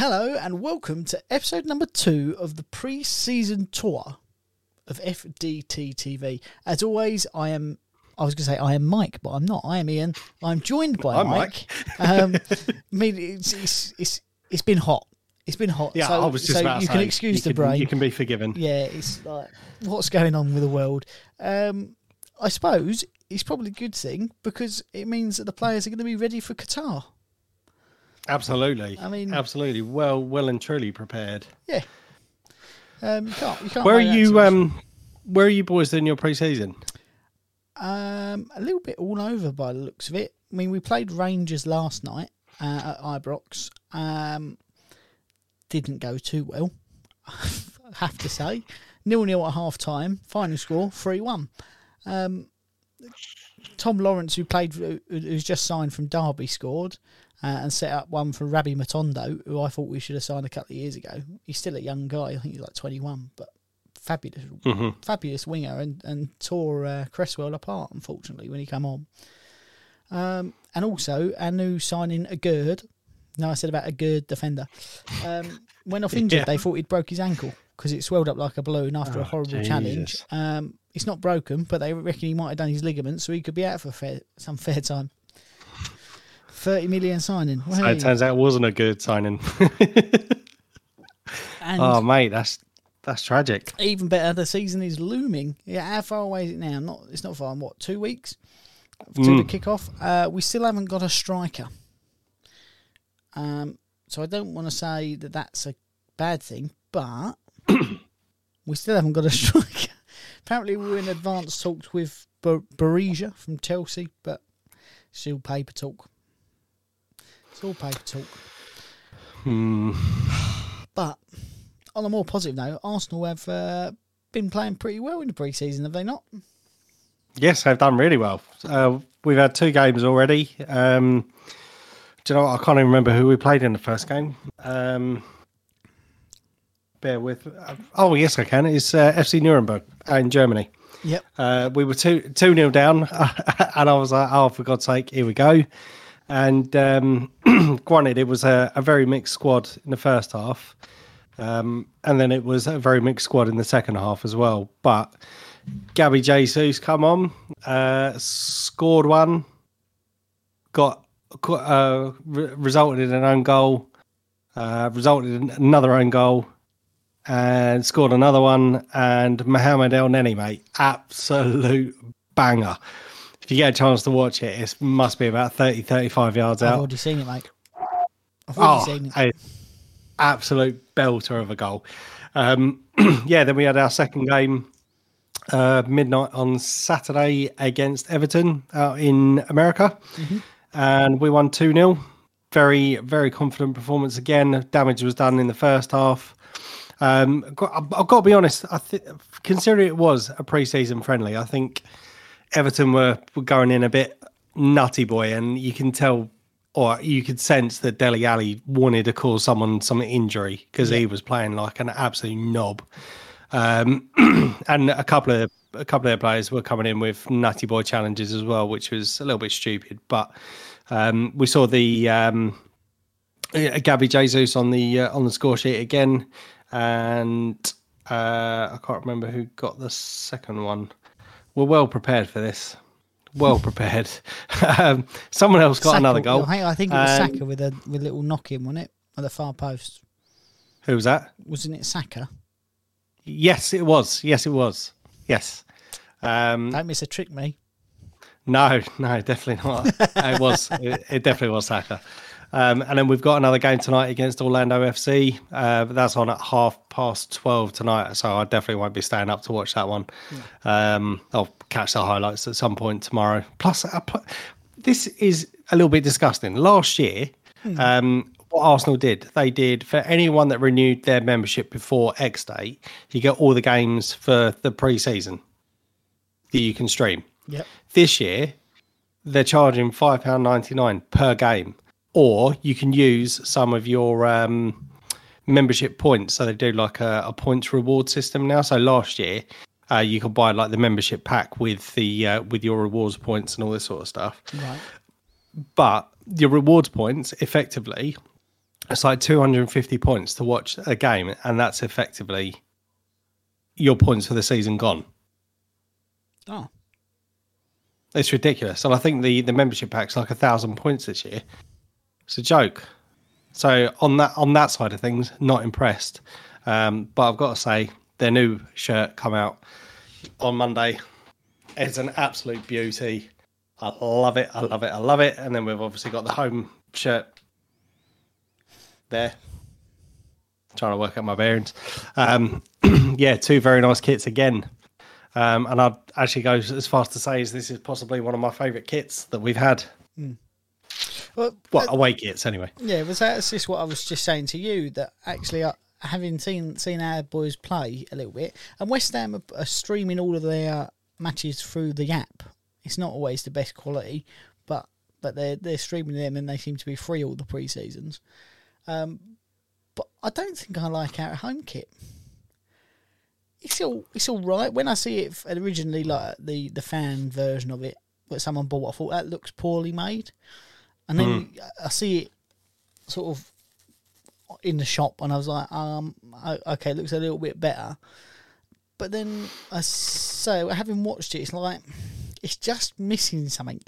Hello and welcome to episode number two of the pre-season tour of FDT TV. As always, I am. I was going to say I am Mike, but I'm not. I am Ian. I'm joined by I'm Mike. Um, I mean, it's, it's it's it's been hot. It's been hot. Yeah, so, I was just so about to you can excuse you the can- brain. You can be forgiven. Yeah, it's like what's going on with the world. Um, I suppose it's probably a good thing because it means that the players are going to be ready for Qatar. Absolutely. I mean- absolutely. Well, well and truly prepared. Yeah. Um, you can't. You can't. Where are weigh that too you? Um, where are you boys in your pre-season? Um, a little bit all over by the looks of it. I mean, we played Rangers last night uh, at Ibrox. Um, didn't go too well, I have to say. Nil nil at half time. Final score three one. Um, Tom Lawrence, who played, who's just signed from Derby, scored uh, and set up one for Rabbi Matondo, who I thought we should have signed a couple of years ago. He's still a young guy. I think he's like twenty one, but fabulous Mhm. fabulous winger and, and tore uh, Cresswell apart, unfortunately, when he came on. Um, and also, new signing, Aguerd. No, I said about Aguerd defender. Um, went off injured. Yeah. They thought he'd broke his ankle because it swelled up like a balloon after a Oh, horrible challenge. Um, it's not broken, but they reckon he might have done his ligaments, so he could be out for fair, some fair time. 30 million signing. So Hey. it turns out it wasn't a good signing. Oh, mate, that's that's tragic. even better, the season is looming. Yeah, how far away is it now? Not, it's not far. What, two weeks to Mm. the kick-off? Uh, we still haven't got a striker. Um, so I don't want to say that that's a bad thing, but we still haven't got a striker. Apparently, we were in advanced talks with Bar- Barisia from Chelsea, but still paper talk. It's all paper talk. Hmm. But on a more positive note, Arsenal have uh, been playing pretty well in the pre-season, have they not? Yes, they've done really well. Uh, we've had two games already. Um, do you know what? I can't even remember who we played in the first game. Um, bear with. Oh, yes, I can. It's uh, FC Nuremberg uh, in Germany. Yep. Uh, we were two two nil down, and I was like, "Oh, for God's sake, here we go!" And um, granted, it was a, a very mixed squad in the first half, um, and then it was a very mixed squad in the second half as well. But Gabby Jesus come on, uh, scored one, got uh, re- resulted in an own goal, uh, resulted in another own goal, and scored another one. And Mohamed Elneny, mate, absolute banger. If you get a chance to watch it, it must be about 30, 35 yards I've out. already seen it, mate. I've already Oh, seen it. absolute belter of a goal. Um, yeah, then we had our second game uh, midnight on Saturday against Everton out in America, and we won 2 0. Very, very confident performance again. Damage was done in the first half. Um, I've I've got to be honest. I think, considering it was a pre-season friendly, I think Everton were, were going in a bit nutty boy, and you can tell, or you could sense that Dele Alli wanted to cause someone some injury because he was playing like an absolute knob. Um, and a couple of a couple of their players were coming in with nutty boy challenges as well, which was a little bit stupid. But um, we saw the um, uh, Gabby Jesus on the uh, on the score sheet again, and uh, I can't remember who got the second one. We're well prepared for this. Well prepared. um, someone else got Saka- another goal. I think, it was Um, Saka with a with a little knock in, wasn't it? At the far post. Who was that? Wasn't it Saka? Yes, it was. Yes, it was. Yes. Um, Don't miss a trick, me. No, no, definitely not. it was. It, it definitely was Saka. Um, and then we've got another game tonight against Orlando FC. Uh, but that's on at half past 12 tonight. So I definitely won't be staying up to watch that one. Um, I'll catch the highlights at some point tomorrow. Plus, uh, pl- this is a little bit disgusting. Last year, um, what Arsenal did, they did for anyone that renewed their membership before X date, you get all the games for the pre season that you can stream. Yep. This year, they're charging five pound ninety nine per game, or you can use some of your um, membership points. So they do like a, a points reward system now. So last year, uh, you could buy like the membership pack with the uh, with your rewards points and all this sort of stuff. Right. But your rewards points, effectively, It's like 250 points to watch a game, and that's effectively your points for the season gone. Oh, It's ridiculous, and I think the the membership pack's like a thousand points this year. It's a joke. So on that on that side of things, not impressed. Um, but I've got to say, their new shirt come out on Monday. It's an absolute beauty. I love it. I love it. I love it. And then we've obviously got the home shirt there. Trying to work out my bearings. Um, yeah, two very nice kits again. Um, and I'd actually go as far as to say is this is possibly one of my favourite kits that we've had. Well, Well, away kits anyway. yeah. Was that just what I was just saying to you that actually, I, having seen seen our boys play a little bit, and West Ham are, are streaming all of their matches through the app. It's not always the best quality, but but they're they're streaming them and they seem to be free all the pre seasons. Um, but I don't think I like our home kit. It's all it's all right. When I see it originally, like the the fan version of it that someone bought, I thought that looks poorly made, and then I see it sort of in the shop, and I was like, um, okay, it looks a little bit better. But then I so having watched it, it's like it's just missing something.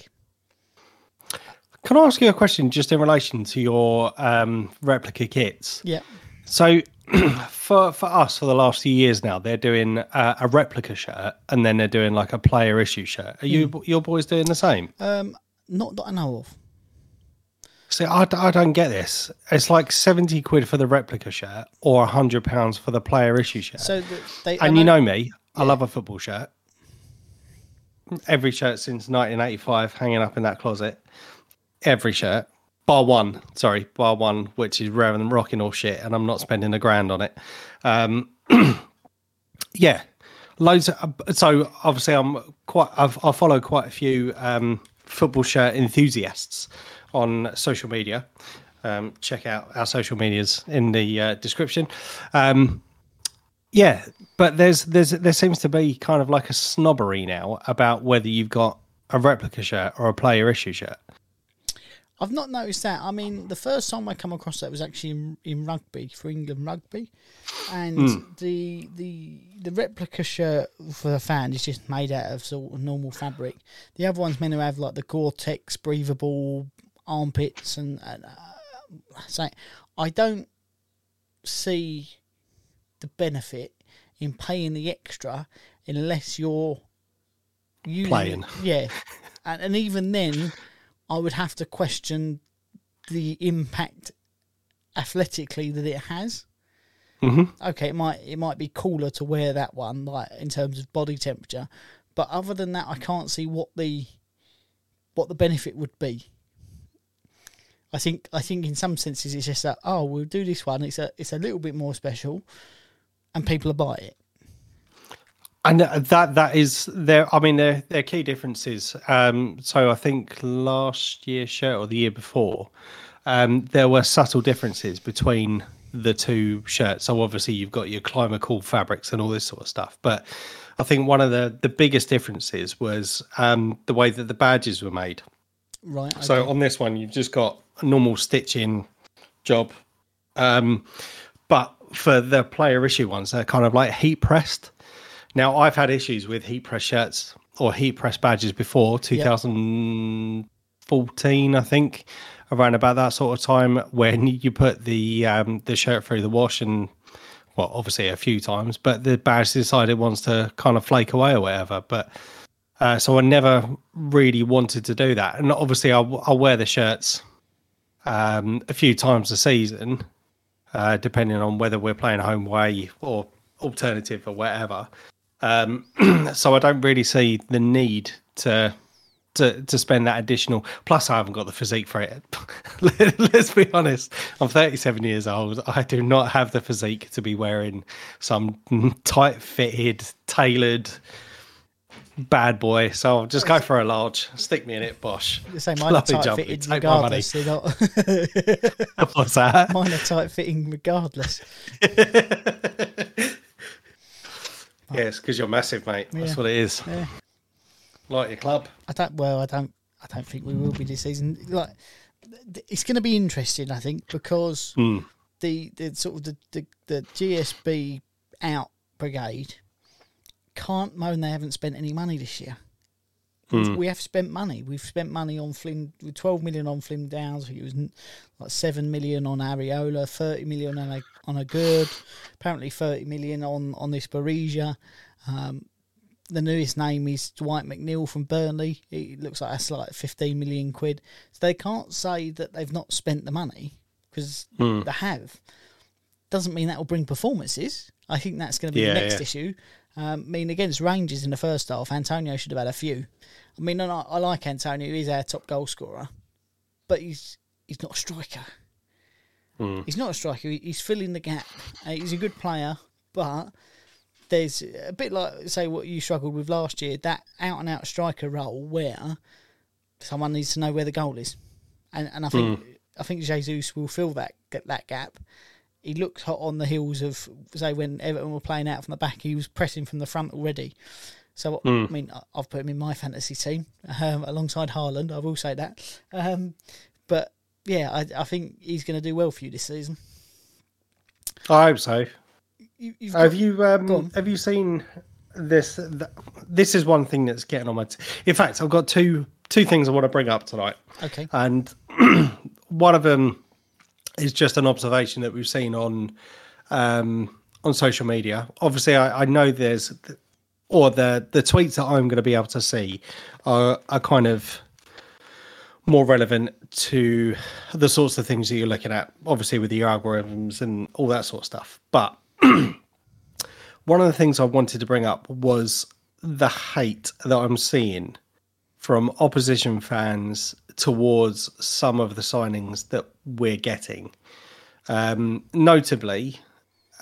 Can I ask you a question just in relation to your um, replica kits? Yeah. So, for for us for the last few years now, they're doing uh, a replica shirt and then they're doing like a player issue shirt. Are you your boys doing the same? Um, not that I know of. See, I, I don't get this. It's like seventy quid for the replica shirt or hundred pounds for the player issue shirt. So the, they and you know me, I love a football shirt. Every shirt since 1985 hanging up in that closet. Every shirt. Bar one, sorry, bar one, which is rather than rocking all shit, and I'm not spending a grand on it. Um, yeah, loads. Of, so obviously, I'm quite. I've, I follow quite a few um, football shirt enthusiasts on social media. Um, check out our social medias in the uh, description. Um, yeah, but there's there's there seems to be kind of like a snobbery now about whether you've got a replica shirt or a player issue shirt. I've not noticed that. I mean, the first time I come across that was actually in, in rugby for England rugby, and the the the replica shirt for the fan is just made out of sort of normal fabric. The other one's meant to have like the Gore-Tex breathable armpits and, and uh, so I don't see the benefit in paying the extra unless you're using Playing. Yeah, and, and even then, I would have to question the impact athletically that it has. Mm-hmm. Okay, it might it might be cooler to wear that one, like in terms of body temperature, but other than that, I can't see what the what the benefit would be. I think I think in some senses it's just that oh we'll do this one. It's a it's a little bit more special, and people will buy it. And that that is there. I mean, there there are key differences. Um, so I think last year's shirt or the year before, um, there were subtle differences between the two shirts. So obviously you've got your climate cool fabrics and all this sort of stuff. But I think one of the the biggest differences was um, the way that the badges were made. Right. So on this one, you've just got normal stitching job, um, but for the player issue ones, they're kind of like heat pressed. Now I've had issues with heat press shirts or heat press badges before 2014, I think, around about that sort of time when you put the um, the shirt through the wash and well, obviously a few times, but the badge decided it wants to kind of flake away or whatever. But uh, so I never really wanted to do that. And obviously, I'll, I'll wear the shirts um, a few times a season, uh, depending on whether we're playing home way or alternative or whatever. Um, so I don't really see the need to to to spend that additional. Plus, I haven't got the physique for it. Let's be honest. I'm 37 years old. I do not have the physique to be wearing some tight fitted, tailored bad boy. So I'll just go for a large. Stick me in it, Bosh. The same, mine are Lovely tight jumpy. fitted Take regardless. They're not, What's that? mine are tight fitting regardless. Yes, because you're massive, mate. That's Yeah. what it is. Yeah. Like your club. I don't. Well, I don't. I don't think we will be this season. Like th- it's going to be interesting, I think, because Mm. the, the sort of the, the, the GSB out brigade can't moan they haven't spent any money this year. Hmm. We have spent money. We've spent money on Flynn, with 12 million on Flynn Downes. It was like 7 million on Areola, 30 million on a, on a good, apparently 30 million on, on this Barisia. Um, the newest name is Dwight McNeil from Burnley. It looks like that's like 15 million quid. So they can't say that they've not spent the money because they have. Doesn't mean that will bring performances. I think that's going to be Yeah, the next yeah. issue. Um, I mean, against Rangers in the first half, Antonio should have had a few. I mean, and I, I like Antonio. He's our top goal scorer, but he's he's not a striker. He's not a striker. He's filling the gap. Uh, he's a good player, but there's a bit like say what you struggled with last year. That out and out striker role where someone needs to know where the goal is, and and I think I think Jesus will fill that that gap. He looked hot on the heels of say when Everton were playing out from the back. He was pressing from the front already. So I mean, I- I've put him in my fantasy team um, alongside Haaland. I will say that. Um, but yeah, I, I think he's going to do well for you this season. I hope so. You, you've Have you um, have you seen this? Th- this is one thing that's getting on my. T- In fact, I've got two two things I want to bring up tonight, okay? and one of them is just an observation that we've seen on um, on social media. Obviously, I, I know there's or the the tweets that I'm going to be able to see are are kind of more relevant to the sorts of things that you're looking at, obviously with the algorithms and all that sort of stuff. But one of the things I wanted to bring up was the hate that I'm seeing from opposition fans towards some of the signings that we're getting. Um, notably,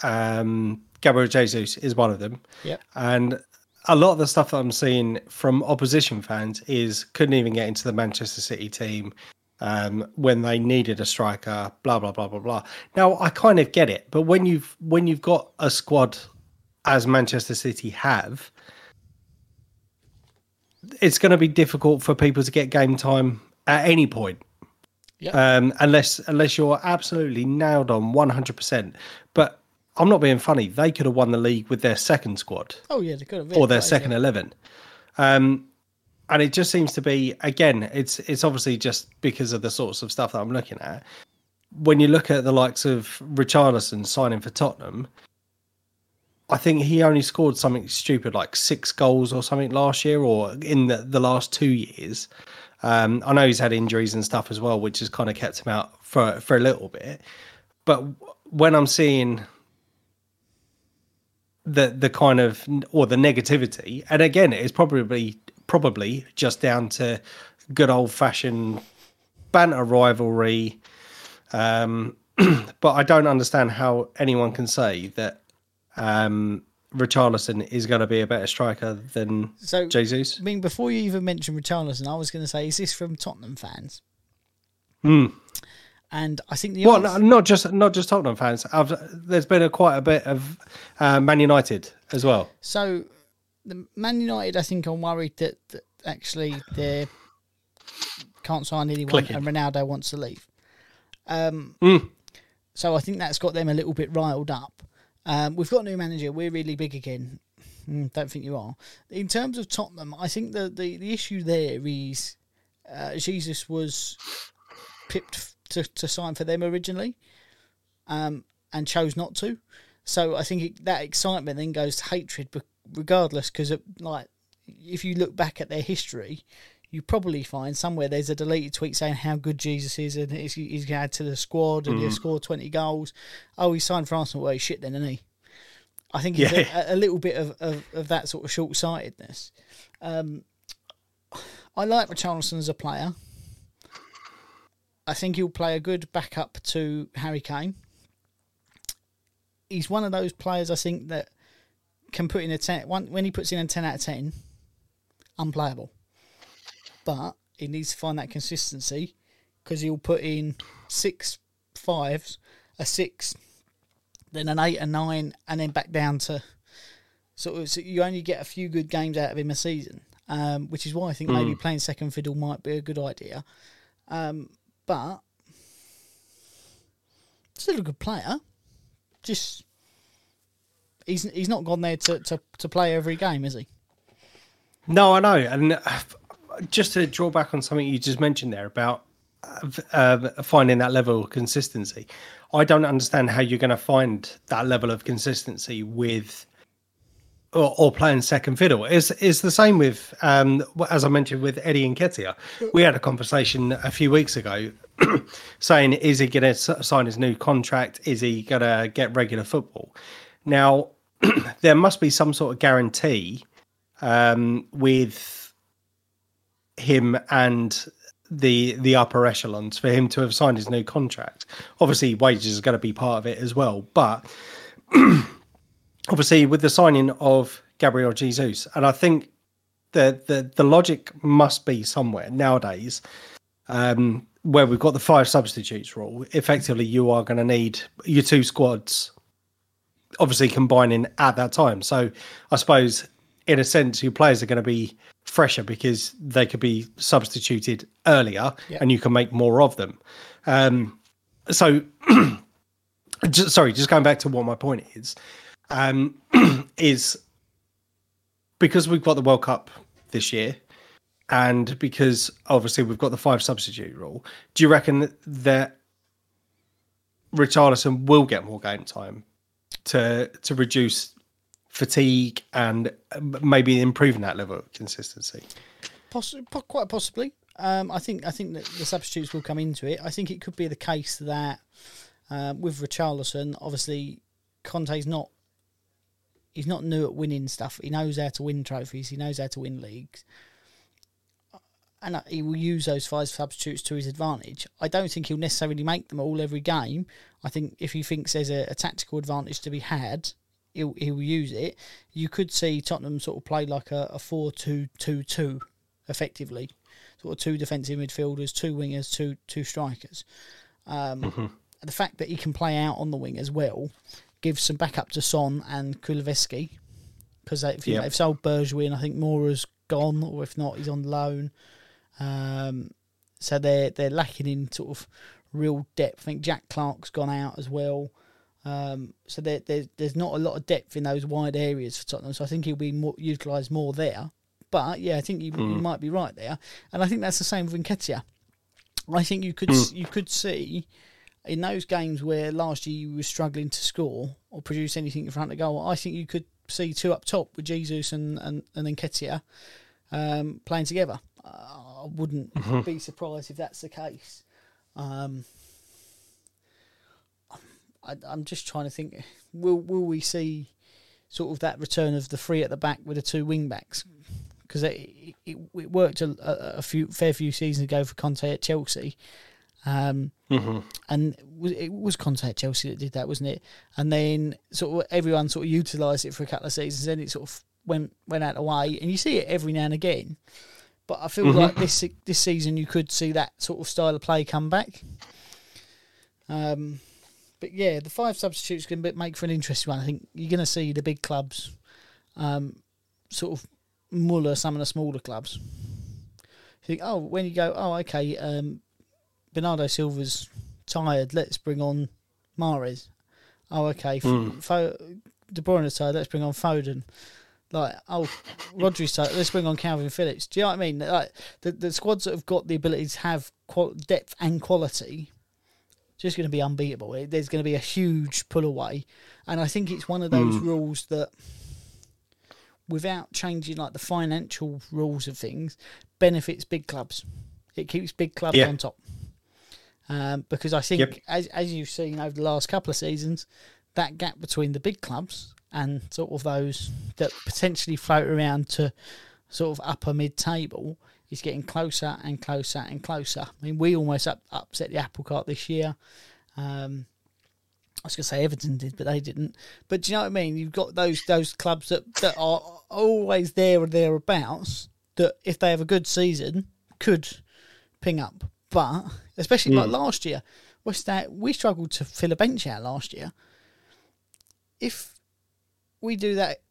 um, Gabriel Jesus is one of them. Yep. And a lot of the stuff that I'm seeing from opposition fans is couldn't even get into the Manchester City team um, when they needed a striker. Blah blah blah blah blah. Now I kind of get it, but when you've when you've got a squad as Manchester City have, it's going to be difficult for people to get game time at any point. Yep. Um, unless unless you're absolutely nailed on 100%. But I'm not being funny. They could have won the league with their second squad Oh yeah, they could have. or their second 11. Um, and it just seems to be again, it's it's obviously just because of the sorts of stuff that I'm looking at. When you look at the likes of Richarlison signing for Tottenham, I think he only scored something stupid like six goals or something last year or in the, the last two years. Um, I know he's had injuries and stuff as well, which has kind of kept him out for for a little bit. But when I'm seeing the the kind of or the negativity, and again, it's probably probably just down to good old fashioned banter rivalry. Um, but I don't understand how anyone can say that um, Richarlison is going to be a better striker than So Jesus. I mean, before you even mentioned Richarlison, I was going to say, is this from Tottenham fans? Hmm. And I think the Well, no, not just not just Tottenham fans. I've, there's been a, quite a bit of uh, Man United as well. So, the Man United, I think, I'm worried that, that actually they can't sign anyone Clicking. and Ronaldo wants to leave. Um, Mm. So I think that's got them a little bit riled up. Um, we've got a new manager. We're really big again. Mm, don't think you are. In terms of Tottenham, I think the, the, the issue there is uh, Jesus was pipped to, to sign for them originally um, and chose not to. So I think it, that excitement then goes to hatred, regardless, because like if you look back at their history, you probably find somewhere there's a deleted tweet saying how good Jesus is and he's, he's going to add to the squad and he'll score 20 goals. Oh, he signed for Arsenal. Well, he's shit then, isn't he? I think it's Yeah. a, a little bit of, of, of that sort of short sightedness. Um, I like Richarlison as a player. I think he'll play a good backup to Harry Kane. He's one of those players I think that can put in a ten. One, when he puts in a ten out of ten, unplayable. But he needs to find that consistency because he'll put in six fives, a six, then an eight, a nine, and then back down to sort of. So you only get a few good games out of him a season, um, which is why I think maybe playing second fiddle might be a good idea. Um, but still a good player. Just he's he's not gone there to, to, to play every game, is he? No, I know, and uh, just to draw back on something you just mentioned there about uh, finding that level of consistency. I don't understand how you're going to find that level of consistency with or, or playing second fiddle. It's, it's the same with, um, as I mentioned, with Eddie Nketiah. We had a conversation a few weeks ago saying, is he going to sign his new contract? Is he going to get regular football? Now, there must be some sort of guarantee um, with him and the the upper echelons for him to have signed his new contract. Obviously, wages are going to be part of it as well, but obviously with the signing of Gabriel Jesus, and I think the the the logic must be somewhere nowadays. Um, where we've got the five substitutes rule, effectively you are going to need your two squads obviously combining at that time. So I suppose in a sense your players are going to be fresher because they could be substituted earlier and you can make more of them. Um, so, just, sorry, just going back to what my point is, um, is because we've got the World Cup this year, and because obviously we've got the five substitute rule. Do you reckon that Richarlison will get more game time to to reduce fatigue and maybe improving that level of consistency? Quite possibly. Um, I think I think that the substitutes will come into it. I think it could be the case that uh, with Richarlison, obviously Conte's not he's not new at winning stuff. He knows how to win trophies. He knows how to win leagues, and uh, he will use those five substitutes to his advantage. I don't think he'll necessarily make them all every game. I think if he thinks there's a, a tactical advantage to be had, he'll, he'll use it. You could see Tottenham sort of play like a, a 4 2 2 2 effectively. Sort of two defensive midfielders, two wingers, two two strikers. Um, mm-hmm. The fact that he can play out on the wing as well gives some backup to Son and Kulusevski because if yep. they've sold Bergwijn, I think Moura's gone, or if not, he's on loan. Um, so they're they're lacking in sort of real depth. I think Jack Clarke's gone out as well. Um, so there, there, there's not a lot of depth in those wide areas for Tottenham. So I think he'll be more, utilised more there. But yeah, I think you, mm. you, might be right there, and I think that's the same with Nketiah. I think you could mm. you could see in those games where last year you were struggling to score or produce anything in front of goal. I think you could see two up top with Jesus and and and Nketiah um, playing together. Uh, I wouldn't mm-hmm. be surprised if that's the case. Um, I, am just trying to think. Will will we see sort of that return of the three at the back with the two wing backs? Because it, it, it worked a, a, few fair few seasons ago for Conte at Chelsea, um, mm-hmm. and it was Conte at Chelsea that did that, wasn't it? And then sort of everyone sort of utilised it for a couple of seasons, then it sort of went went out of the way, and you see it every now and again. But I feel mm-hmm. like this this season you could see that sort of style of play come back. Um, but yeah, the five substitutes can make for an interesting one. I think you're going to see the big clubs um, sort of muller some of the smaller clubs. You think, oh, when you go, oh, okay, um, Bernardo Silva's tired, let's bring on Mahrez. Oh, okay, mm. Fo- De Bruyne's tired, let's bring on Foden. Like, oh, Rodri's tired, let's bring on Kalvin Phillips. Do you know what I mean? Like, the, the squads that have got the ability to have qual- depth and quality just going to be unbeatable. There's going to be a huge pull away, and I think it's one of those mm. rules that, without changing like the financial rules of things, benefits big clubs. It keeps big clubs yeah. on top. Um, because I think, yep. as as you've seen over the last couple of seasons, that gap between the big clubs and sort of those that potentially float around to sort of upper mid table He's getting closer and closer and closer. I mean, we almost up, upset the apple cart this year. Um, I was going to say Everton did, but they didn't. But do you know what I mean? You've got those those clubs that, that are always there or thereabouts. That if they have a good season, could ping up. But especially like last year, West that we struggled to fill a bench out last year. If we do that,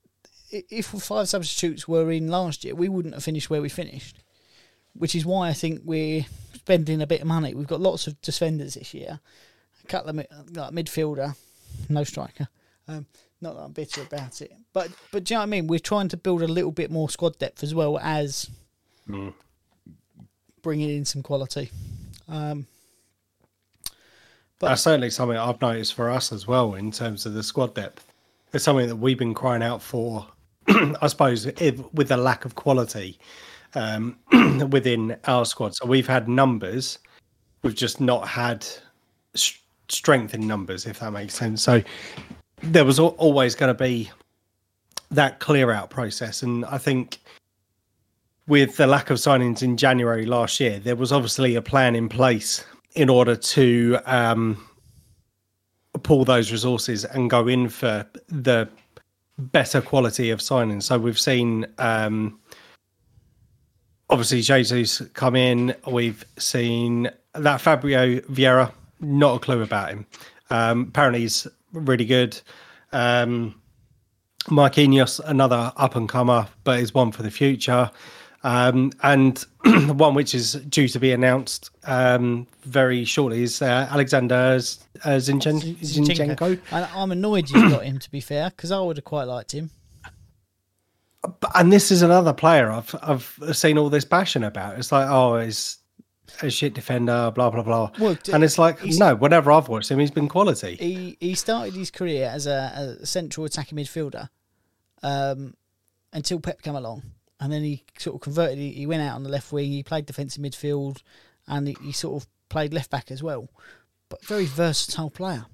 if five substitutes were in last year, we wouldn't have finished where we finished which is why I think we're spending a bit of money. We've got lots of defenders this year, a couple of like midfielder, no striker. Um, not that I'm bitter about it, but but do you know what I mean? We're trying to build a little bit more squad depth as well as bringing in some quality. Um, That's certainly something I've noticed for us as well in terms of the squad depth. It's something that we've been crying out for, I suppose, if, with the lack of quality um, within our squad. So we've had numbers, we've just not had strength in numbers, if that makes sense. So there was al- always going to be that clear out process. And I think with the lack of signings in January last year, there was obviously a plan in place in order to um, pull those resources and go in for the better quality of signings. So we've seen um, obviously Jesus come in. We've seen that Fabio Vieira. Not a clue about him. Um, apparently he's really good. Um, Marquinhos, another up and comer, but is one for the future. Um, and one which is due to be announced um, very shortly is uh, Alexander uh, Zinchenko. Zinchenko. I'm annoyed you've got him to be fair, because I would have quite liked him. And this is another player I've I've seen all this passion about. It's like, oh, he's a shit defender, blah blah blah. Well, and it's like, no, whenever I've watched him, he's been quality. He he started his career as a, a central attacking midfielder, um, until Pep came along, and then he sort of converted. He, he went out on the left wing. He played defensive midfield, and he, he sort of played left back as well. But very versatile player.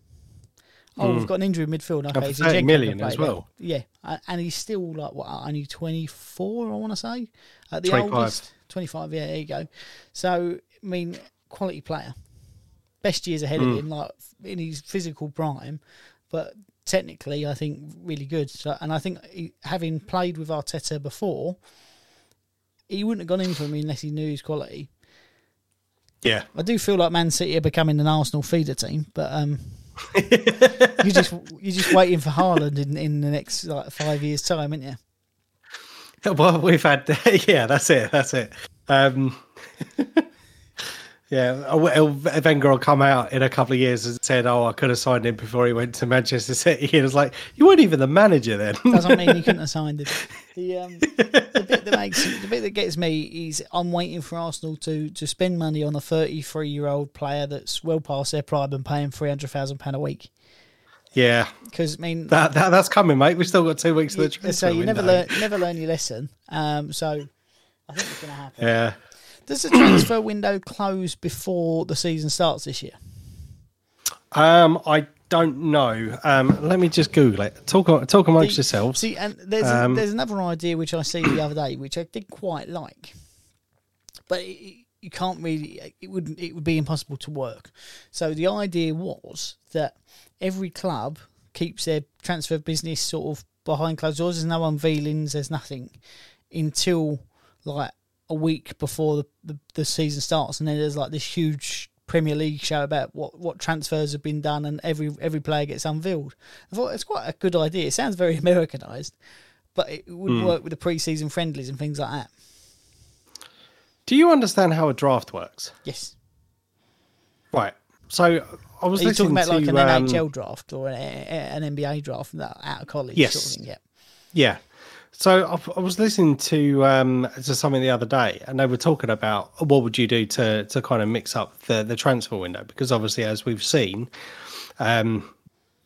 Oh, we've got an injury in midfield. Okay, 30 Zinchenko million as well. Yeah, and he's still like what only twenty four. I want to say at the 25. oldest twenty five. Yeah, there you go. So I mean, quality player. Best years ahead Hmm. of him, like in his physical prime, but technically, I think really good. So, and I think he, having played with Arteta before, he wouldn't have gone in for me unless he knew his quality. Yeah, I do feel like Man City are becoming an Arsenal feeder team, but um, you just you're just waiting for Haaland in, in the next like five years' time, aren't you? well, we've had yeah, that's it, that's it. Um, yeah, Wenger will come out in a couple of years and said, "Oh, I could have signed him before he went to Manchester City." And it's like you weren't even the manager then. Doesn't mean you couldn't have signed him. The um, the bit that makes the bit that gets me is I'm waiting for Arsenal to to spend money on a 33 year old player that's well past their prime and paying three hundred thousand pound a week. yeah, Because I mean, that, that that's coming, mate. We've still got two weeks of the you, transfer so you never window. learn never learn your lesson. Um, so I think it's going to happen. Yeah. Does the transfer window close before the season starts this year? Um, I don't know. Um, let me just Google it. Talk talk amongst The- yourselves. See, and there's Um, there's another idea which I see the other day, which I did quite like, but it- you can't really. It would it would be impossible to work. So the idea was that every club keeps their transfer business sort of behind closed doors. There's no unveilings. There's nothing until like a week before the, the, the season starts, and then there's like this huge Premier League show about what, what transfers have been done, and every every player gets unveiled. I thought it's quite a good idea. It sounds very Americanized, but it would work with the pre-season friendlies and things like that. Do you understand how a draft works? Yes, Right. So I was are talking about like to, an um, NHL draft or an, an NBA draft out of college? Yes. sort of thing? yeah. Yeah. So I, I was listening to um, to something the other day, and they were talking about what would you do to to kind of mix up the the transfer window because obviously, as we've seen, um,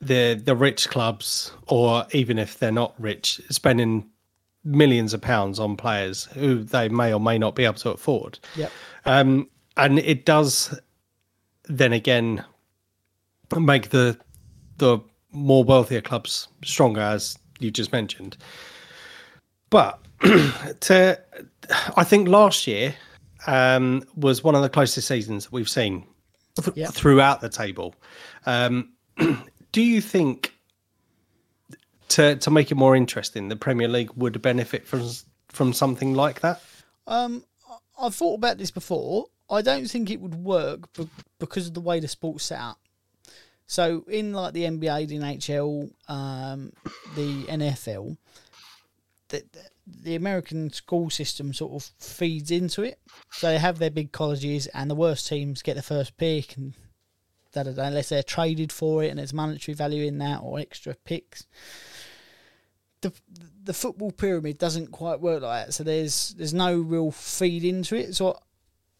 the the rich clubs, or even if they're not rich, spending millions of pounds on players who they may or may not be able to afford. Yep. Um, and it does then again make the the more wealthier clubs stronger, as you just mentioned. But to, I think last year um, was one of the closest seasons we've seen th- Yeah. throughout the table. Um, do you think to to make it more interesting, the Premier League would benefit from from something like that? Um, I've thought about this before. I don't think it would work be- because of the way the sport's set up. So in like the NBA, the NHL, um, the NFL, the, the American school system sort of feeds into it. So they have their big colleges, and the worst teams get the first pick, and da da da, unless they're traded for it and there's monetary value in that or extra picks. The the football pyramid doesn't quite work like that. So there's there's no real feed into it. So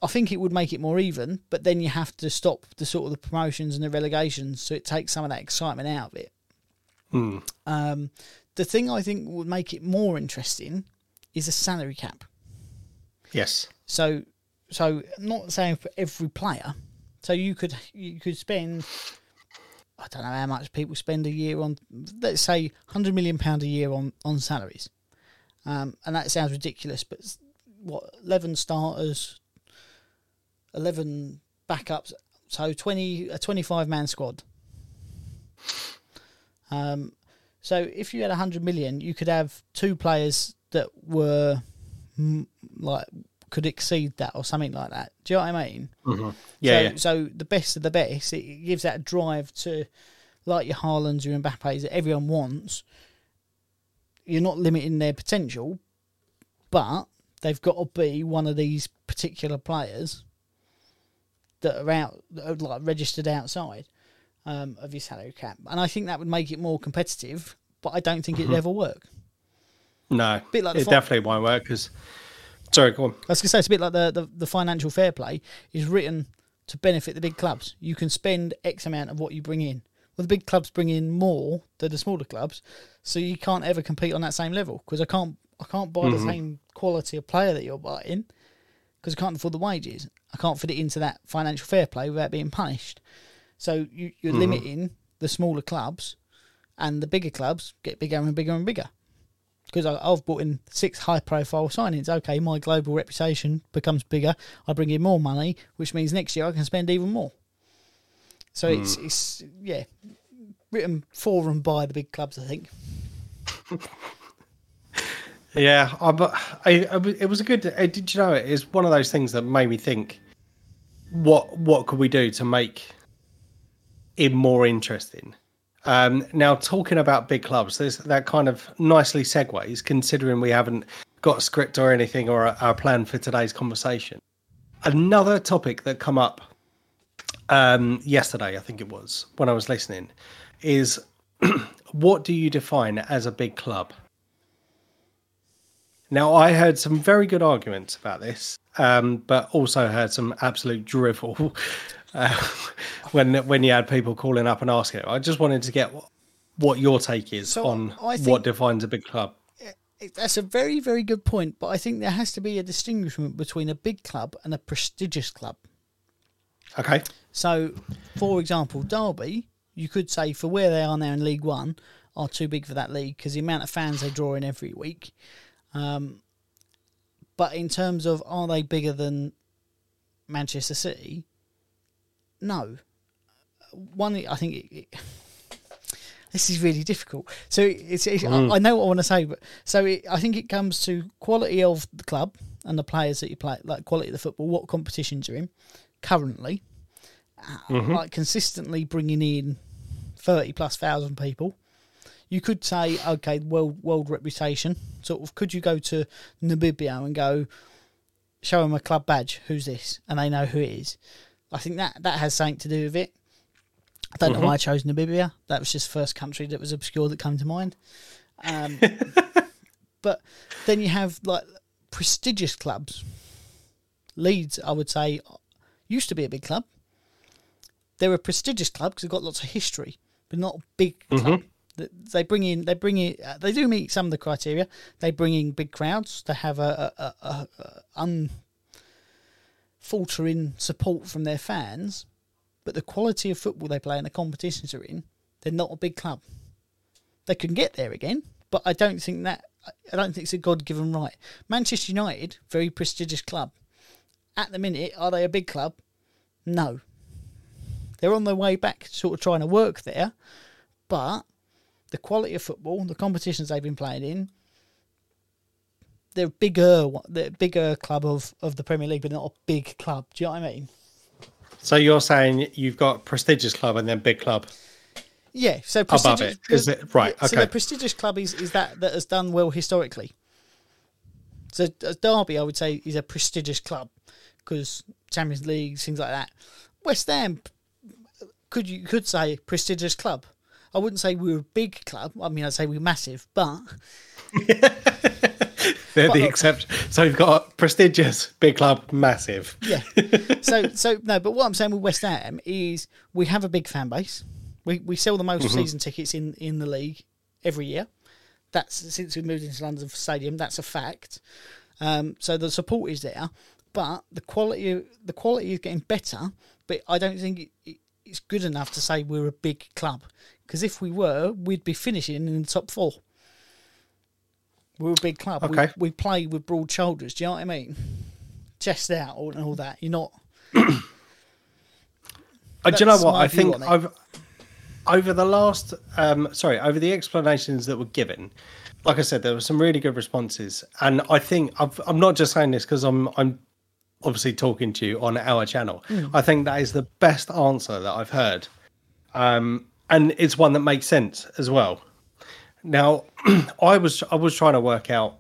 I think it would make it more even, but then you have to stop the sort of the promotions and the relegations, so it takes some of that excitement out of it. Hmm. Um, the thing I think would make it more interesting is a salary cap. Yes. So, so I'm not saying for every player. So you could you could spend I don't know how much people spend a year on let's say hundred million pound a year on on salaries, um, and that sounds ridiculous, but what eleven starters, eleven backups, so twenty a twenty five man squad. Um, so if you had hundred million, you could have two players that were mm, like could exceed that or something like that. Do you know what I mean? Mhm. Yeah. so, yeah. so the best of the best, it gives that drive to, like your Haalands, your Mbappes that everyone wants. You're not limiting their potential, but they've got to be one of these particular players that are out, that are like registered outside um, of your salary cap, and I think that would make it more competitive. But I don't think it'd ever work. No. Bit like it fi- definitely won't work because. Sorry, go on. I was going to say it's a bit like the, the the financial fair play is written to benefit the big clubs. You can spend X amount of what you bring in. Well, the big clubs bring in more than the smaller clubs, so you can't ever compete on that same level because I can't I can't buy the same quality of player that you're buying because I can't afford the wages. I can't fit it into that financial fair play without being punished. So you, you're limiting the smaller clubs, and the bigger clubs get bigger and bigger and bigger because I've brought in six high profile signings. Okay, my global reputation becomes bigger. I bring in more money, which means next year I can spend even more. So it's it's yeah, written for and by the big clubs. I think. Yeah, I, but I, I, it was a good. uh, Did you know it is one of those things that made me think, what what could we do to make more interesting? Um, now, talking about big clubs, that kind of nicely segues, considering we haven't got a script or anything or a plan for today's conversation. Another topic that come up um, yesterday, I think it was when I was listening, is what do you define as a big club? Now, I heard some very good arguments about this, um, but also heard some absolute drivel uh, when when you had people calling up and asking. I just wanted to get what, what your take is So, on what defines a big club. That's a very, very good point, but I think there has to be a distinguishment between a big club and a prestigious club. Okay. So, for example, Derby, you could say for where they are now in League One, are too big for that league because the amount of fans they draw in every week. Um, but in terms of are they bigger than Manchester City? No. One, I think it, it, this is really difficult. So it's, it's I, I know what I want to say, but so it, I think it comes to quality of the club and the players that you play, like quality of the football, what competitions you're in currently, uh, like consistently bringing in thirty plus thousand people. You could say, okay, world world reputation. Sort of, could you go to Namibia and go show them a club badge? Who's this? And they know who it is. I think that that has something to do with it. I don't know why I chose Namibia. That was just the first country that was obscure that came to mind. Um, but then you have like prestigious clubs. Leeds, I would say, used to be a big club. They're a prestigious club because they've got lots of history, but not a big club. Th- They bring in, they bring in, uh, they do meet some of the criteria. They bring in big crowds. They have a, a, a, a, unfaltering support from their fans, but the quality of football they play and the competitions they're in, they're not a big club. They can get there again, but I don't think that I don't think it's a God given right. Manchester United, very prestigious club. At the minute, are they a big club? No. They're on their way back, sort of trying to work there, but the quality of football, the competitions they've been playing in, they're a bigger, they're bigger club of, of the Premier League, but not a big club. Do you know what I mean? So you're saying you've got prestigious club and then big club. Yeah, so Above prestigious, it, is it? Right, So okay. the prestigious club is, is that that has done well historically. So uh, Derby, I would say, is a prestigious club because Champions League, things like that. West Ham, could you could say prestigious club. I wouldn't say we were a big club. I mean, I'd say we we're massive, but They're But- the exception. So you've got prestigious, big club, massive. yeah. so so no, but what I'm saying with West Ham is we have a big fan base. We we sell the most season tickets in in the league every year. That's since we moved into London Stadium. That's a fact. Um, so the support is there, but the quality the quality is getting better. But I don't think it, it, it's good enough to say we're a big club because if we were, we'd be finishing in the top four. We're a big club. Okay. We, we play with broad shoulders. Do you know what I mean? Chest out and all that. You're not. Uh, do you know what? I think it. over, over the last, um, sorry, over the explanations that were given, like I said, there were some really good responses, and I think I've, I'm not just saying this because I'm I'm obviously talking to you on our channel. Hmm. I think that is the best answer that I've heard, um, and it's one that makes sense as well. Now, I was I was trying to work out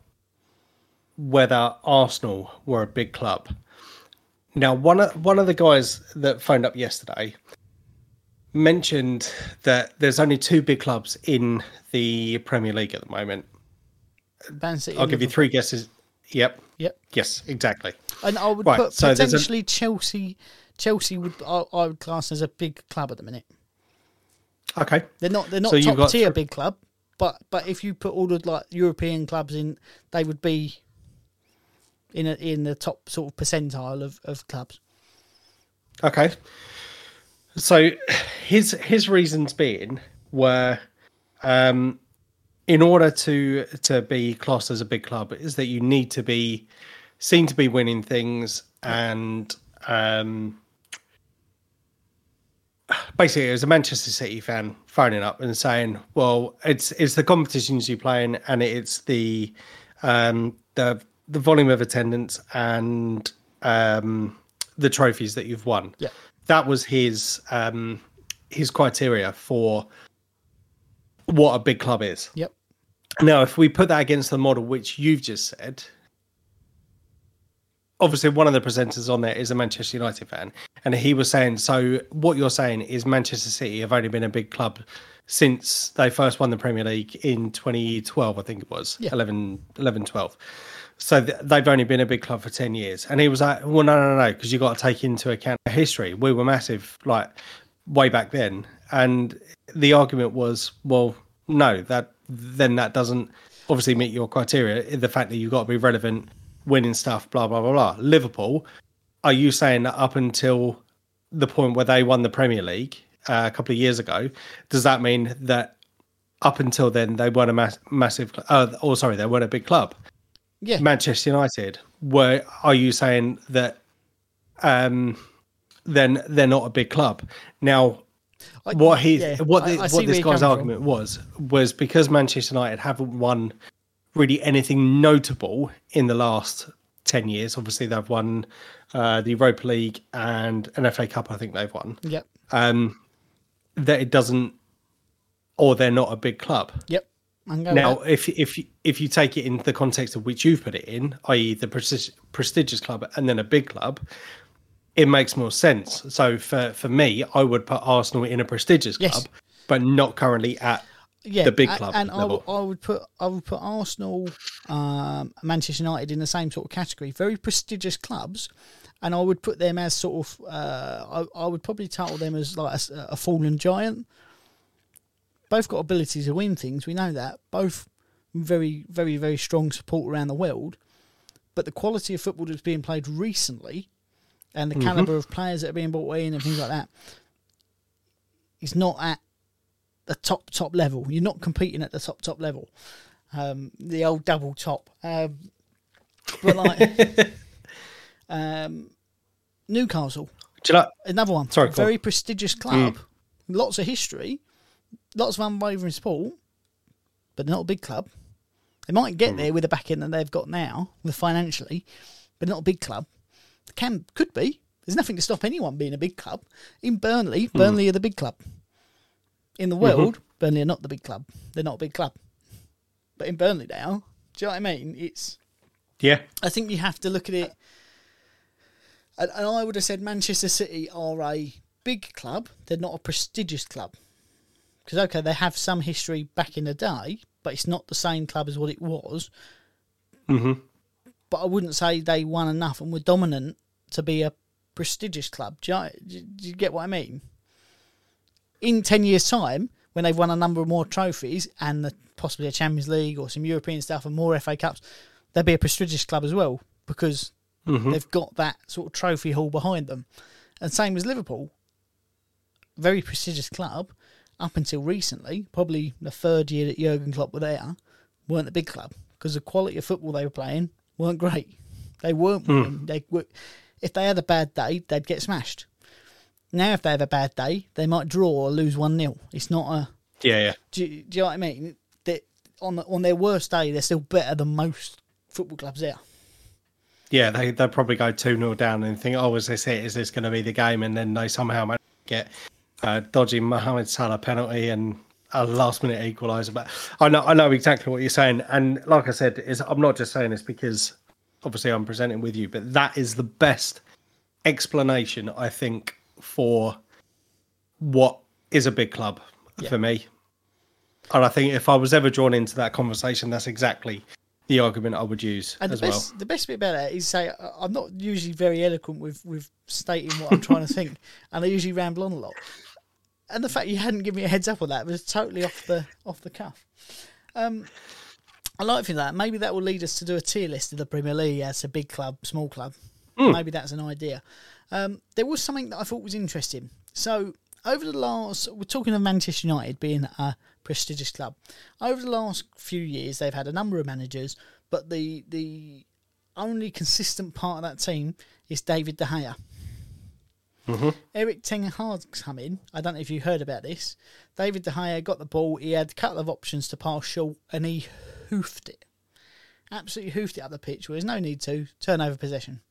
whether Arsenal were a big club. Now, one of one of the guys that phoned up yesterday mentioned that there's only two big clubs in the Premier League at the moment. I'll give you three guesses. Yep. Yep. Yes, exactly. And I would Right, put so there's a- potentially Chelsea. Chelsea would I, I would class as a big club at the minute. Okay. They're not they're not So top tier thr- big club, but but if you put all the like European clubs in, they would be in a, in the top sort of percentile of, of clubs. Okay. So his his reasons being were um in order to to be classed as a big club is that you need to be seen to be winning things and um basically it was a Manchester City fan phoning up and saying, Well, it's it's the competitions you play in and it's the um the the volume of attendance and um the trophies that you've won Yeah. that was his um his criteria for what a big club is Yep. Now if we put that against the model which you've just said obviously one of the presenters on there is a manchester united fan and he was saying so what you're saying is manchester city have only been a big club since they first won the premier league in 2012 i think it was Yeah. 11 11 12 so th- they've only been a big club for 10 years. And he was like well no no no because you've got to take into account the history. We were massive like way back then. And the argument was well no that then that doesn't obviously meet your criteria the fact that you've got to be relevant winning stuff blah blah blah blah liverpool are you saying that up until the point where they won the premier league uh, a couple of years ago does that mean that up until then they weren't a mass- massive uh, or sorry they weren't a big club Yeah. Manchester United, Were are you saying that um then they're not a big club? Now I- what he yeah, what the, I see what this guy's argument was was because Manchester United haven't won really anything notable in the last 10 years obviously they've won uh, the Europa League and an FA Cup I think they've won from. Yep. um that it doesn't or they're not a big club Yep. I now, if if you- if you take it in the context of which you've put it in, i.e., the prestigious club and then a big club, it makes more sense. So for for me, I would put Arsenal in a prestigious Yes. club, but not currently at yeah, the big club and I level. would- I would put I would put Arsenal, um, Manchester United in the same sort of category. Very prestigious clubs, and I would put them as sort of uh, I, I would probably title them as like a fallen giant. Both got ability to win things. We know that. Both very very very strong support around the world, but the quality of football that's being played recently, and the Mm-hmm. caliber of players that are being brought in and things like that, is not at the top top level. You're not competing at the top top level. Um, the old double top. Um, but like um, Newcastle, Do you know? another one. Sorry, very on. Mm. prestigious club. Lots of history, lots of unwavering support, but not a big club. They might Mm. get there with the backing that they've got now, with financially, but not a big club. Can could be. There's nothing to stop anyone being a big club. In Burnley, Hmm. Burnley are the big club. In the Mm-hmm. world, Burnley are not the big club. They're not a big club. But in Burnley now, do you know what I mean? It's Yeah. I think you have to look at it. And, and I would have said Manchester City are a big club. They're not a prestigious club. Because, okay, they have some history back in the day, but it's not the same club as what it was. hmm But I wouldn't say they won enough and were dominant to be a prestigious club. Do you, do you get what I mean? In 10 years' time, when they've won a number of more trophies and the, possibly a Champions League or some European stuff and more FA Cups, they'll be a prestigious club as well because hmm they've got that sort of trophy hall behind them. And same as Liverpool, very prestigious club up until recently, probably the third year that Jurgen Klopp were there, weren't a big club because the quality of football they were playing weren't great. They weren't hmm. winning. They were, if they had a bad day, they'd get smashed. Now, if they have a bad day, they might draw or lose one 0 It's not a. Yeah, yeah. Do you, do you know what I mean? That on the, on their worst day, they're still better than most football clubs there. Yeah, they they'll probably go two 0 down and think, oh, is this it? Is this going to be the game? And then they somehow to get uh, a dodgy Mohamed Salah penalty and a last minute equaliser. But I know I know exactly what you're saying, and like I said, is I'm not just saying this because obviously I'm presenting with you, but that is the best explanation I think for what is a big club Yeah. for me. And I think if I was ever drawn into that conversation, that's exactly the argument I would use And as the well. best, the best bit about that is say I'm not usually very eloquent with with stating what I'm trying to think, and I usually ramble on a lot. And the fact you hadn't given me a heads up on that was totally off the off the cuff. Um, I like for that. Maybe that will lead us to do a tier list of the Premier League as a big club, small club. Maybe that's an idea. Um, there was something that I thought was interesting. So over the last, we're talking of Manchester United being a prestigious club. Over the last few years, they've had a number of managers, but the the only consistent part of that team is David De Gea. Mm-hmm. Erik Ten Hag's come in. I don't know if you heard about this. David De Gea got the ball. He had a couple of options to pass short, and he hoofed it. Absolutely hoofed it up the pitch. Where there's no need to turn over possession.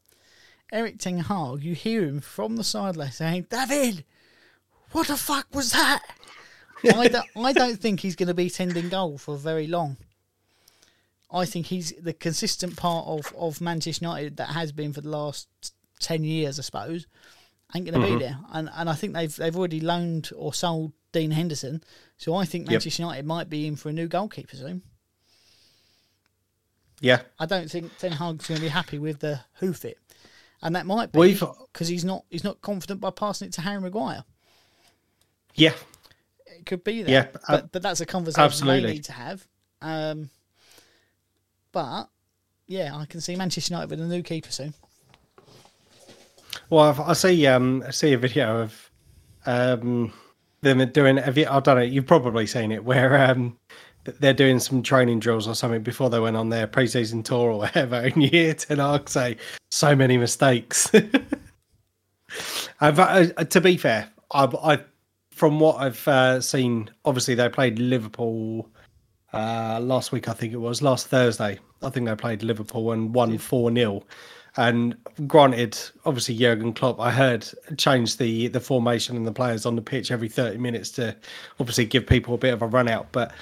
Erik Ten Hag, you hear him from the sideline saying, "David, what the fuck was that?" I don't, I don't think he's going to be tending goal for very long. I think he's the consistent part of, of Manchester United that has been for the last ten years, I suppose. Ain't going to be there, and and I think they've they've already loaned or sold Dean Henderson, so I think Yep. Manchester United might be in for a new goalkeeper soon. Yeah, I don't think Ten Hag's going to be happy with the hoof it, and that might be because he's not he's not confident by passing it to Harry Maguire. yeah, It could be that, Yeah, but ab- but that's a conversation absolutely. they need to have. Um, but yeah, I can see Manchester United with a new keeper soon. Well, I've, see. Um, I see a video of um, them doing. Have you, I don't know. You've probably seen it where um, they're doing some training drills or something before they went on their preseason tour or whatever. And you hear Ten Hag say, "So many mistakes." I've, uh, to be fair, I, I from what I've uh, seen, obviously they played Liverpool uh, last week. I think it was last Thursday. I think they played Liverpool and won four 0 and granted, obviously Jurgen Klopp, I heard changed the the formation and the players on the pitch every thirty minutes to obviously give people a bit of a run out. But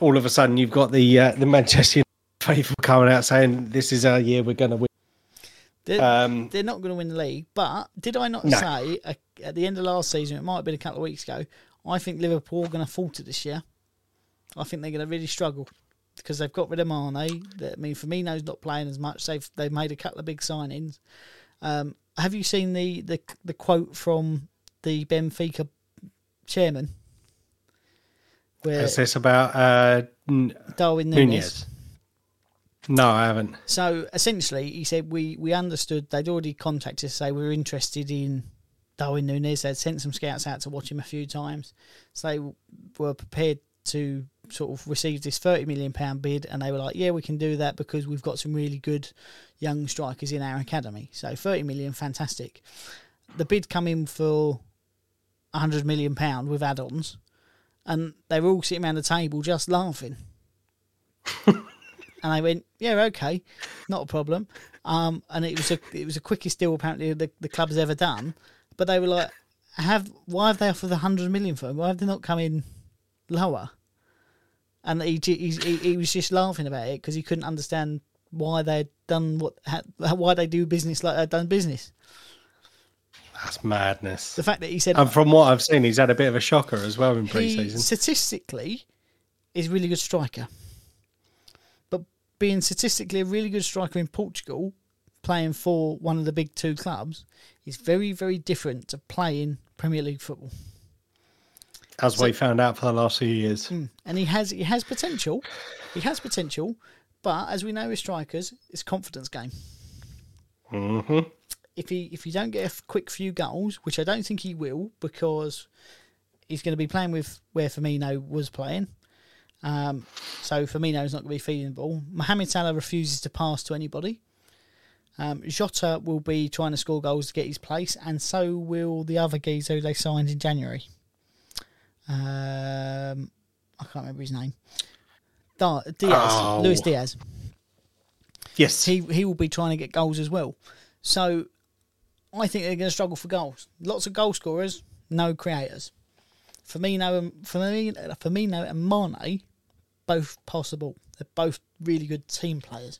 all of a sudden, you've got the uh, the Manchester United faithful coming out saying this is our year, we're going to win. They're, Um, they're not going to win the league, but did I not No. say uh, at the end of last season? It might have been a couple of weeks ago. I think Liverpool are going to falter this year. I think they're going to really struggle because they've got rid of Mane. I mean, Firmino's not playing as much. They've they've made a couple of big signings. Um, have you seen the, the the quote from the Benfica chairman? Where is this about uh, Darwin Nunes. Nunez? No, I haven't. So essentially, he said we we understood they'd already contacted us we were interested in Darwin Nunes. They'd sent some scouts out to watch him a few times, so they were prepared to sort of received this thirty million pound bid, and they were like, "Yeah, we can do that because we've got some really good young strikers in our academy." So thirty million, fantastic. The bid come in for hundred million pound with add-ons, and they were all sitting around the table just laughing. And I went, yeah, okay, not a problem. Um, and it was a it was the quickest deal apparently the, the club has ever done. But they were like, have why have they offered the hundred million for him? Why have they not come in lower? And he he, he, he was just laughing about it because he couldn't understand why they'd done what why they do business like they've done business. That's madness. The fact that he said And from what I've seen, he's had a bit of a shocker as well in he pre-season. statistically is a really good striker, but being statistically a really good striker in Portugal, playing for one of the big two clubs, is very very different to playing Premier League football. As we found out for the last few years. Mm. And he has he has potential, he has potential, but as we know with strikers, it's a confidence game. hmm if he if you don't get a quick few goals, which I don't think he will, because he's going to be playing with where Firmino was playing. Um, so Firmino's not going to be feeding the ball. Mohamed Salah refuses to pass to anybody. Um, Jota will be trying to score goals to get his place, and so will the other geezer who they signed in January. Um, I can't remember his name. Diaz, Oh. Luis Diaz Yes. he he will be trying to get goals as well. So I think they're going to struggle for goals. Lots of goal scorers, no creators. Firmino and Firmino, Firmino and Mane, both possible. They're both really good team players.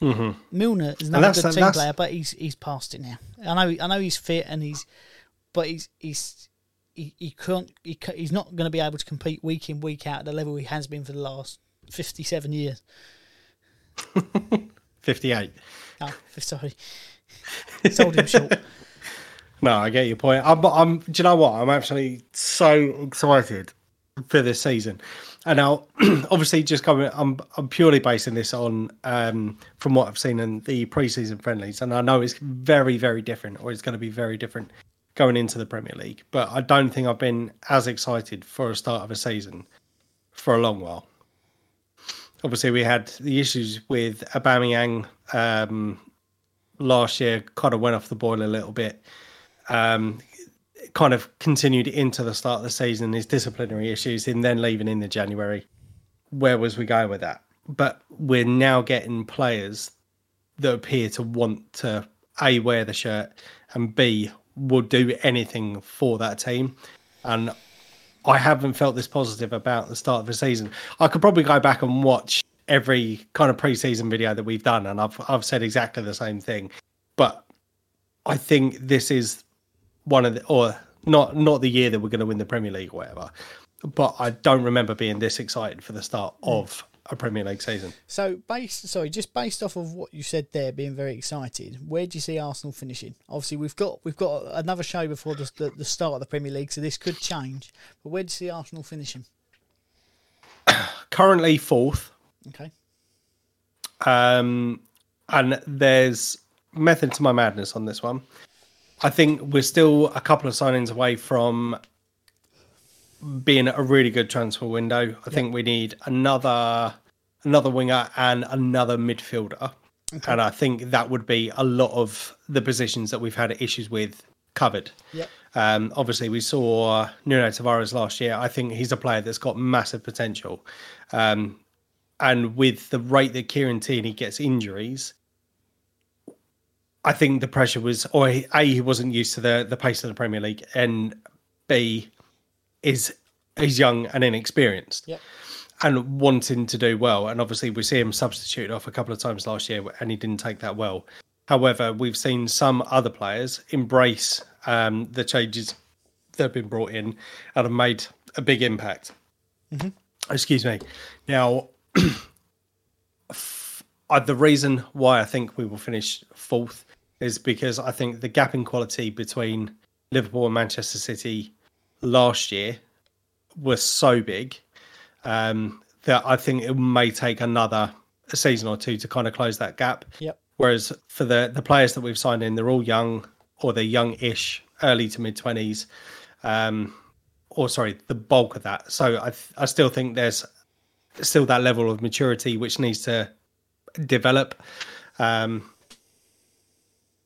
hmm Milner is not a good team player, but he's he's past it now. I know I know he's fit and he's, but he's he's. He, he can't. He, he's not going to be able to compete week in week out at the level he has been for the last fifty-seven years. 58. Oh, sorry, sold him short. No, I get your point. I'm, I'm, do you know what? I'm actually so excited for this season. And now, obviously, just coming, I'm, I'm purely basing this on um, from what I've seen in the preseason friendlies, and I know it's very, very different, or it's going to be very different going into the Premier League. But I don't think I've been as excited for a start of a season for a long while. Obviously, we had the issues with Aubameyang um, last year. Kind of went off the boil a little bit um, kind of continued into the start of the season, his disciplinary issues, and then leaving in the January. Where was we going with that? But we're now getting players that appear to want to A, wear the shirt, and B, will do anything for that team. And I haven't felt this positive about the start of the season. I could probably go back and watch every kind of preseason video that we've done, and I've I've said exactly the same thing. But I think this is one of the or not not the year that we're going to win the Premier League or whatever. But I don't remember being this excited for the start mm. of a Premier League season. So, based sorry, just based off of what you said there, being very excited, where do you see Arsenal finishing? Obviously, we've got we've got another show before the, the, the start of the Premier League, so this could change. But where do you see Arsenal finishing? Currently fourth, Okay, um, and there's method to my madness on this one. I think we're still a couple of signings away from being a really good transfer window. I think we need another another winger and another midfielder. And I think that would be a lot of the positions that we've had issues with covered. Yep. Um, obviously, we saw Nuno Tavares last year. I think he's a player that's got massive potential. Um, and with the rate that Kieran Tierney gets injuries, I think the pressure was, or he, A, he wasn't used to the, the pace of the Premier League, and B, is he's young and inexperienced Yep. and wanting to do well. And obviously, we see him substitute off a couple of times last year, and he didn't take that well. However, we've seen some other players embrace um, the changes that have been brought in and have made a big impact. Excuse me. Now, the reason why I think we will finish fourth is because I think the gap in quality between Liverpool and Manchester City last year was so big um, that I think it may take another season or two to kind of close that gap. Yep. Whereas for the the players that we've signed in, they're all young or they're young-ish, early to mid twenties, um, or sorry, the bulk of that. So I th- I still think there's still that level of maturity which needs to develop. Um,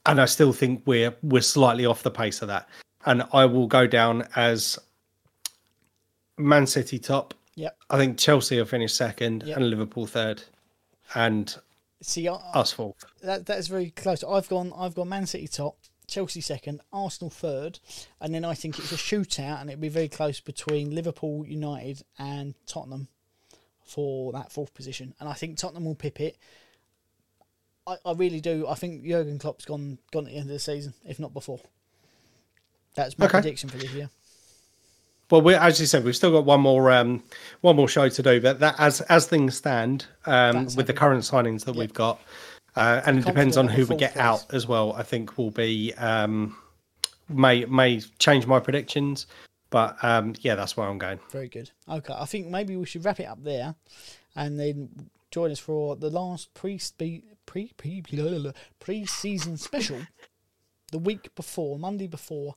and I still think we're we're slightly off the pace of that. And I will go down as Man City top. Yep. I think Chelsea will finish second Yep. and Liverpool third, and See, I, us fourth. that that is very close. I've gone I've gone Man City top, Chelsea second, Arsenal third, and then I think it's a shootout, and it'll be very close between Liverpool, United, and Tottenham for that fourth position. And I think Tottenham will pip it. I, I really do. I think Jurgen Klopp's gone gone at the end of the season, if not before. That's my Okay. prediction for this year. Well, we as you said, we've still got one more um, one more show to do. But that as as things stand, um, with the current signings that we've got, uh, and it depends on who we get fourth out as well. I think will be um, may may change my predictions, but um, yeah, that's where I'm going. Very good. Okay, I think maybe we should wrap it up there, and then join us for the last pre pre pre pre season special, the week before Monday before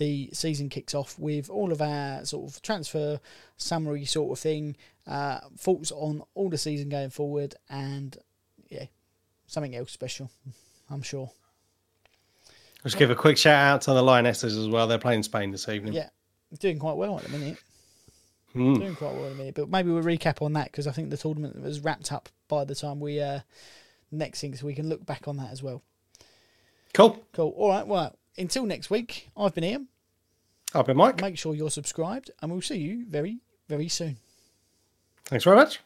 the season kicks off with all of our sort of transfer summary sort of thing, uh, thoughts on all the season going forward, and yeah, something else special, I'm sure. Let's give a quick shout out to the Lionesses as well. They're playing Spain this evening. Yeah, doing quite well at the minute. Mm. doing quite well at the minute. But maybe we'll recap on that because I think the tournament was wrapped up by the time we uh, next thing, so we can look back on that as well. Cool. Cool. All right. Well, until next week, I've been Ian. I've been Mike. Make sure you're subscribed, and we'll see you very, very soon. Thanks very much.